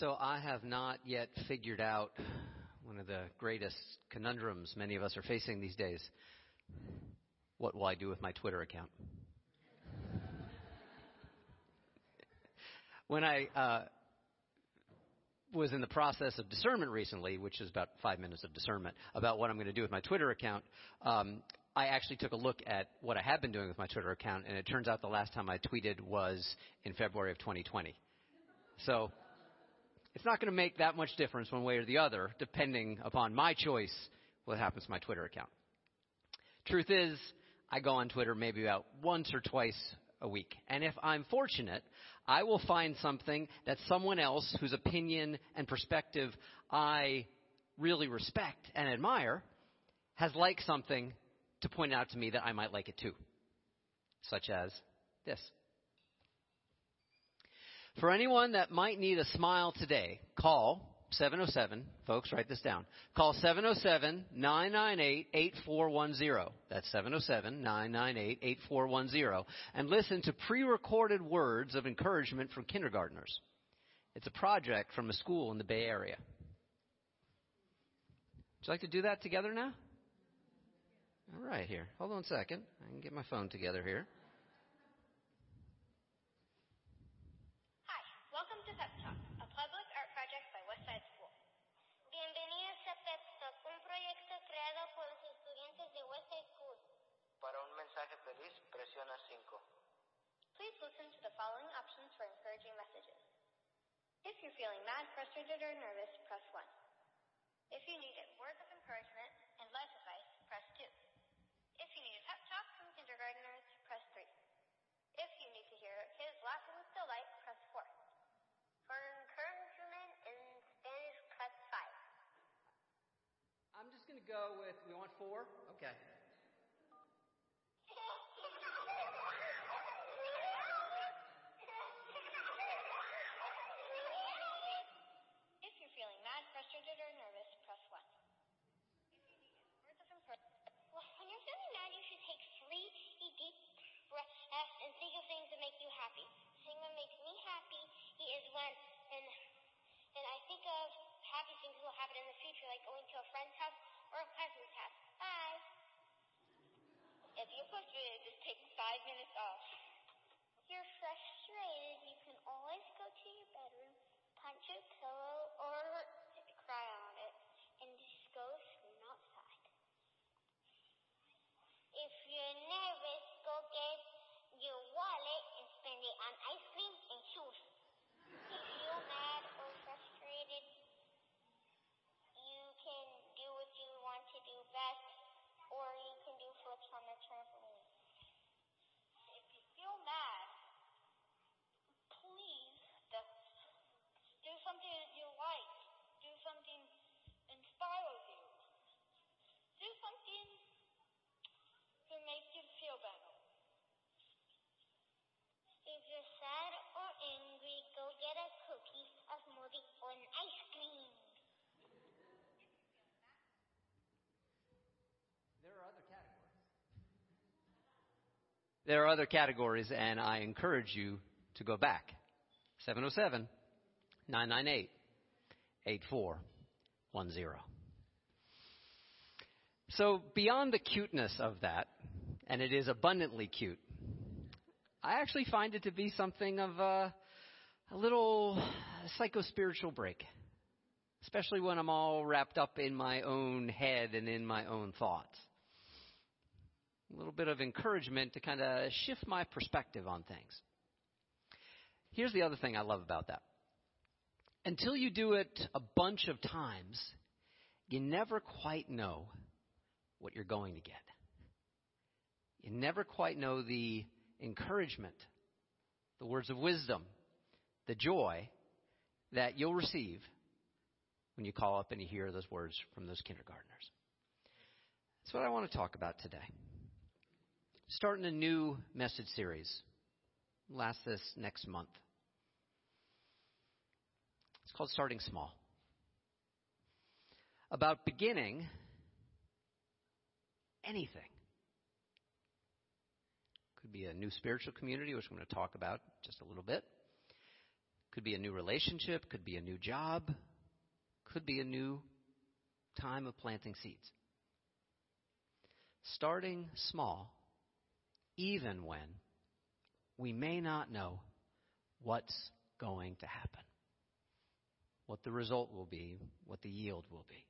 So I have not yet figured out one of the greatest conundrums many of us are facing these days. What will I do with my Twitter account? when I uh, was in the process of discernment recently, which is about five minutes of discernment about what I'm going to do with my Twitter account, um, I actually took a look at what I had been doing with my Twitter account, and it turns out the last time I tweeted was in February of 2020. So it's not going to make that much difference one way or the other, depending upon my choice what happens to my Twitter account. Truth is, I go on Twitter maybe about once or twice a week. And if I'm fortunate, I will find something that someone else whose opinion and perspective I really respect and admire has liked something to point out to me that I might like it too. Such as this. For anyone that might need a smile today, call 707, folks, write this down. Call 707-998-8410. That's 707-998-8410. And listen to pre-recorded words of encouragement from kindergartners. It's a project from a school in the Bay Area. Would you like to do that together now? All right, here. Hold on a second. I can get my phone together here. Please listen to the following options for encouraging messages. If you're feeling mad, frustrated, or nervous, press 1. If you need words of encouragement and life advice, press 2. If you need a pep talk from kindergartners, press 3. If you need to hear kids laughing with delight, press 4. For encouragement in Spanish, press 5. I'm just going to go with, we want 4? Okay. five minutes off. There are other categories, and I encourage you to go back. 707 998 8410. So, beyond the cuteness of that, and it is abundantly cute, I actually find it to be something of a, a little psycho spiritual break, especially when I'm all wrapped up in my own head and in my own thoughts a little bit of encouragement to kind of shift my perspective on things. Here's the other thing I love about that. Until you do it a bunch of times, you never quite know what you're going to get. You never quite know the encouragement, the words of wisdom, the joy that you'll receive when you call up and you hear those words from those kindergartners. That's what I want to talk about today starting a new message series. Last this next month. It's called Starting Small. About beginning anything. Could be a new spiritual community, which I'm going to talk about just a little bit. Could be a new relationship, could be a new job, could be a new time of planting seeds. Starting small, even when we may not know what's going to happen, what the result will be, what the yield will be.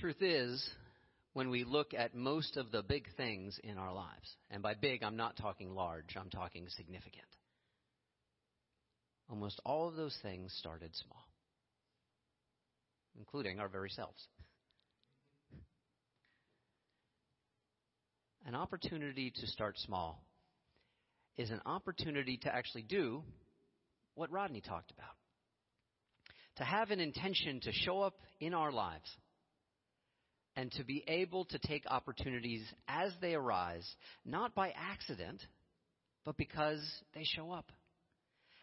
Truth is, when we look at most of the big things in our lives, and by big, I'm not talking large, I'm talking significant. Almost all of those things started small, including our very selves. An opportunity to start small is an opportunity to actually do what Rodney talked about. To have an intention to show up in our lives and to be able to take opportunities as they arise, not by accident, but because they show up.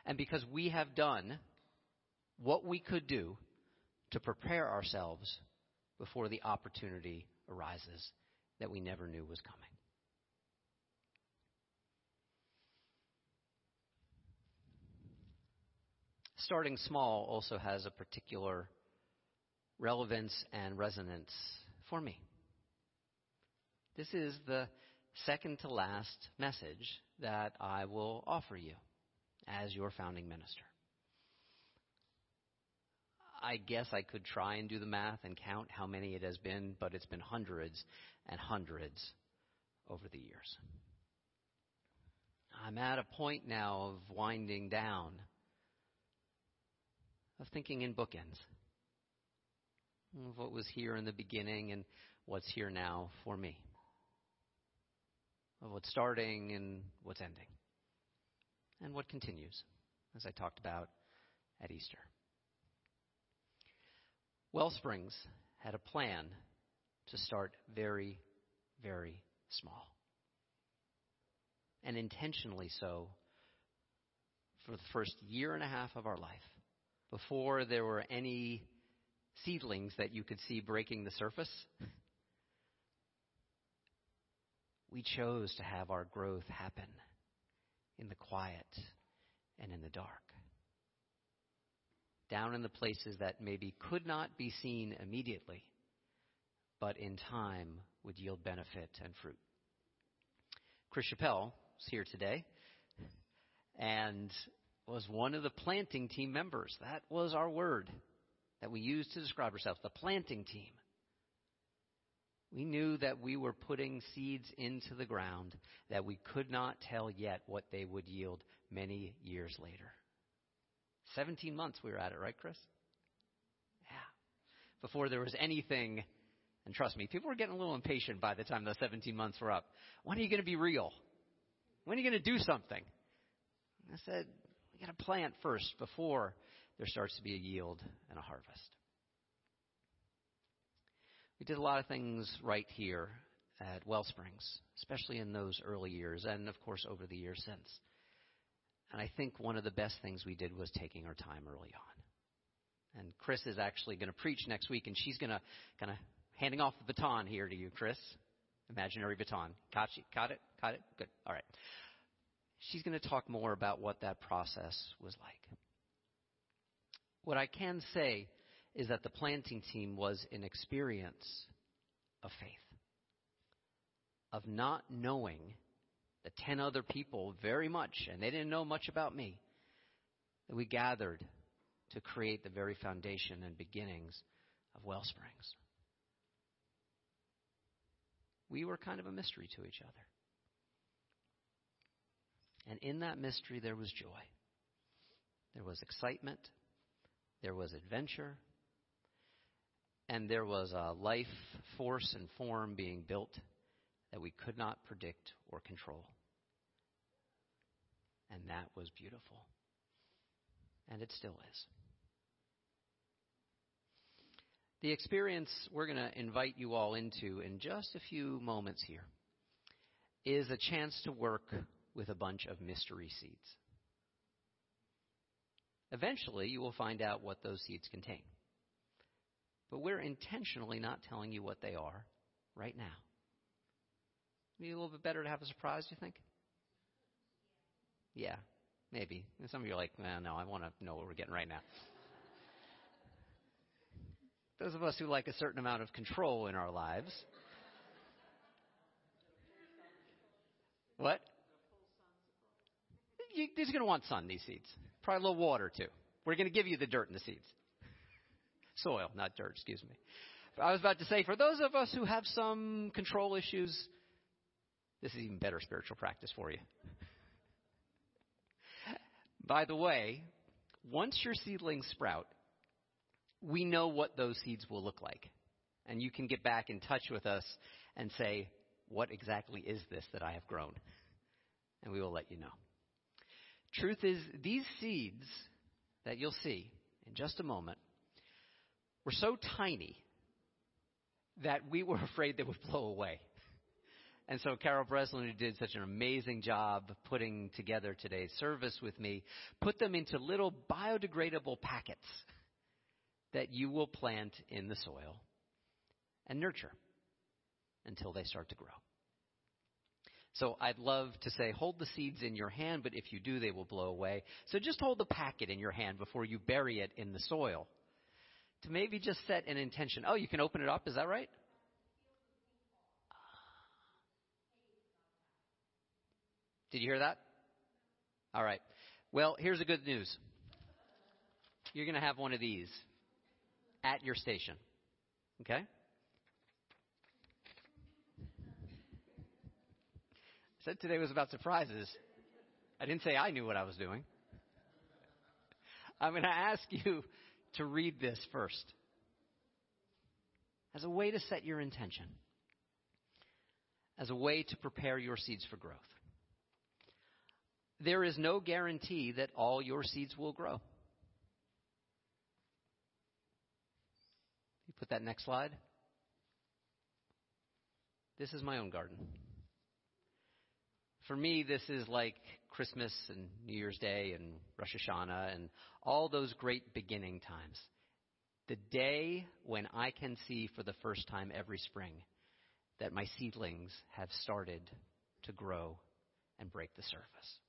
And because we have done what we could do to prepare ourselves before the opportunity arises that we never knew was coming. Starting small also has a particular relevance and resonance for me. This is the second to last message that I will offer you as your founding minister. I guess I could try and do the math and count how many it has been, but it's been hundreds and hundreds over the years. I'm at a point now of winding down, of thinking in bookends of what was here in the beginning and what's here now for me, of what's starting and what's ending, and what continues, as I talked about at Easter. Wellsprings had a plan to start very, very small. And intentionally so for the first year and a half of our life, before there were any seedlings that you could see breaking the surface. We chose to have our growth happen in the quiet and in the dark. Down in the places that maybe could not be seen immediately, but in time would yield benefit and fruit. Chris Chappell is here today and was one of the planting team members. That was our word that we used to describe ourselves, the planting team. We knew that we were putting seeds into the ground that we could not tell yet what they would yield many years later. 17 months we were at it, right, Chris? Yeah. Before there was anything, and trust me, people were getting a little impatient by the time the 17 months were up. When are you going to be real? When are you going to do something? I said, we got to plant first before there starts to be a yield and a harvest. We did a lot of things right here at Wellsprings, especially in those early years, and of course over the years since. And I think one of the best things we did was taking our time early on. And Chris is actually going to preach next week, and she's going to kind of handing off the baton here to you, Chris. Imaginary baton. Caught, you, caught it? Caught it? Good. All right. She's going to talk more about what that process was like. What I can say is that the planting team was an experience of faith, of not knowing the 10 other people very much, and they didn't know much about me, that we gathered to create the very foundation and beginnings of Wellsprings. We were kind of a mystery to each other. And in that mystery, there was joy. There was excitement there was adventure, and there was a life force and form being built that we could not predict or control. And that was beautiful. And it still is. The experience we're going to invite you all into in just a few moments here is a chance to work with a bunch of mystery seeds. Eventually, you will find out what those seeds contain. But we're intentionally not telling you what they are right now. Maybe a little bit better to have a surprise, do you think? Yeah, maybe. And some of you are like, nah, no, I want to know what we're getting right now. Those of us who like a certain amount of control in our lives. What? You, these are going to want sun, these seeds. Probably a little water, too. We're going to give you the dirt in the seeds. Soil, not dirt, excuse me. I was about to say, for those of us who have some control issues, this is even better spiritual practice for you. By the way, once your seedlings sprout, we know what those seeds will look like. And you can get back in touch with us and say, what exactly is this that I have grown? And we will let you know. Truth is, these seeds that you'll see in just a moment were so tiny that we were afraid they would blow away. And so Carol Breslin, who did such an amazing job putting together today's service with me, put them into little biodegradable packets that you will plant in the soil and nurture until they start to grow. So I'd love to say hold the seeds in your hand, but if you do, they will blow away. So just hold the packet in your hand before you bury it in the soil. To maybe just set an intention. Oh, you can open it up, is that right? Did you hear that? All right. Well, here's the good news. You're going to have one of these at your station. Okay? I said today was about surprises. I didn't say I knew what I was doing. I'm going to ask you to read this first as a way to set your intention, as a way to prepare your seeds for growth. There is no guarantee that all your seeds will grow. You put that next slide. This is my own garden. For me, this is like Christmas and New Year's Day and Rosh Hashanah and all those great beginning times. The day when I can see for the first time every spring that my seedlings have started to grow and break the surface.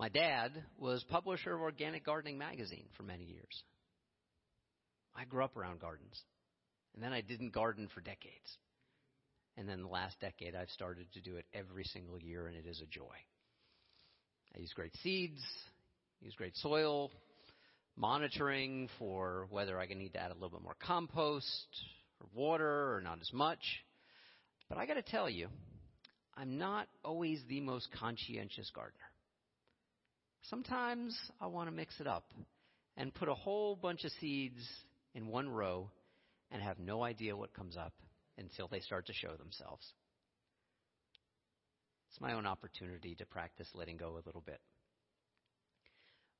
My dad was publisher of Organic Gardening magazine for many years. I grew up around gardens. And then I didn't garden for decades. And then the last decade, I've started to do it every single year, and it is a joy. I use great seeds, use great soil, monitoring for whether I can need to add a little bit more compost or water or not as much. But I got to tell you, I'm not always the most conscientious gardener. Sometimes I want to mix it up and put a whole bunch of seeds in one row and have no idea what comes up until they start to show themselves. It's my own opportunity to practice letting go a little bit.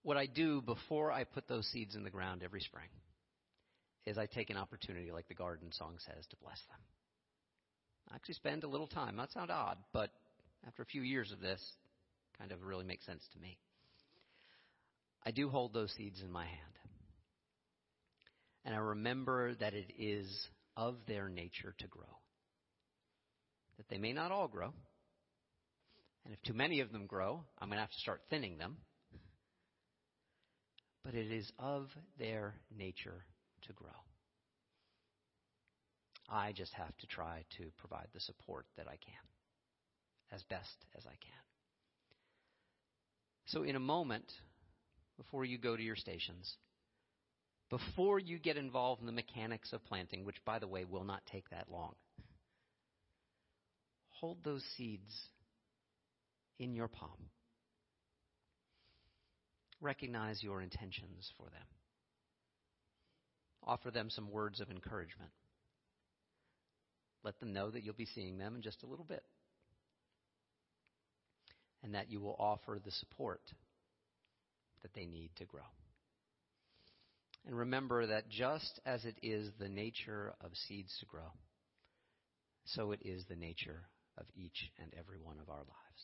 What I do before I put those seeds in the ground every spring is I take an opportunity, like the garden song says, to bless them. I actually spend a little time. That sounds odd, but after a few years of this, kind of really makes sense to me. I do hold those seeds in my hand. And I remember that it is of their nature to grow. That they may not all grow. And if too many of them grow, I'm going to have to start thinning them. But it is of their nature to grow. I just have to try to provide the support that I can, as best as I can. So, in a moment, before you go to your stations, before you get involved in the mechanics of planting, which, by the way, will not take that long. Hold those seeds in your palm. Recognize your intentions for them. Offer them some words of encouragement. Let them know that you'll be seeing them in just a little bit. And that you will offer the support that they need to grow. And remember that just as it is the nature of seeds to grow, so it is the nature of each and every one of our lives.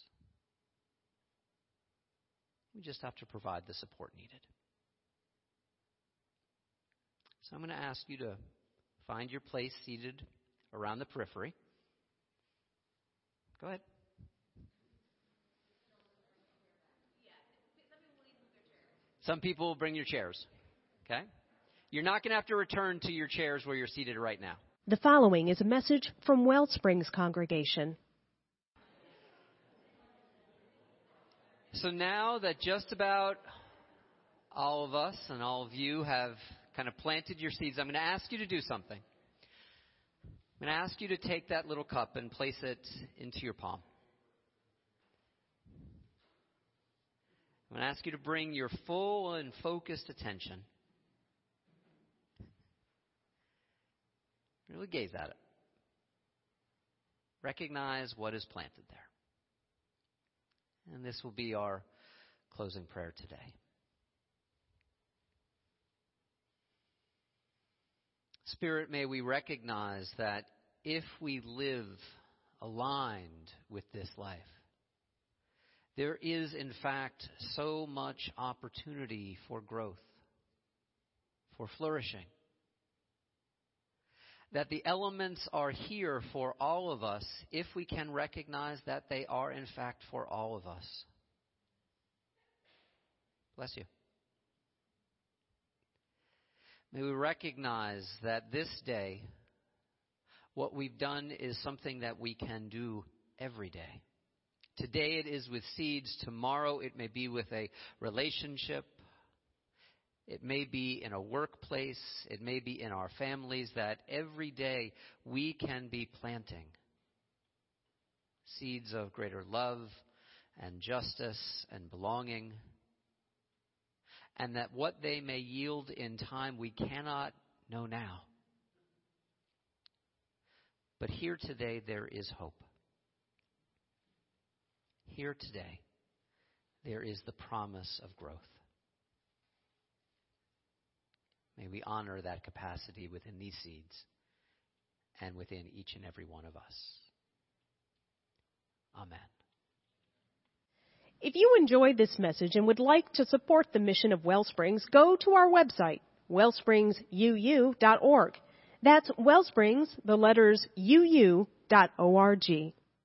We just have to provide the support needed. So I'm going to ask you to find your place seated around the periphery. Go ahead. Some people will bring your chairs. Okay? You're not going to have to return to your chairs where you're seated right now. The following is a message from Wellsprings congregation. So now that just about all of us and all of you have kind of planted your seeds, I'm going to ask you to do something. I'm going to ask you to take that little cup and place it into your palm. I'm going to ask you to bring your full and focused attention. Really gaze at it. Recognize what is planted there. And this will be our closing prayer today. Spirit, may we recognize that if we live aligned with this life, there is in fact so much opportunity for growth, for flourishing, that the elements are here for all of us if we can recognize that they are in fact for all of us. Bless you. May we recognize that this day, what we've done is something that we can do every day. Today it is with seeds. Tomorrow it may be with a relationship. It may be in a workplace. It may be in our families that every day we can be planting seeds of greater love and justice and belonging and that what they may yield in time we cannot know now. But here today there is hope. Here today there is the promise of growth. May we honor that capacity within these seeds and within each and every one of us. Amen. If you enjoyed this message and would like to support the mission of Wellsprings, go to our website, wellspringsuu.org. That's Wellsprings, the letters uu.org.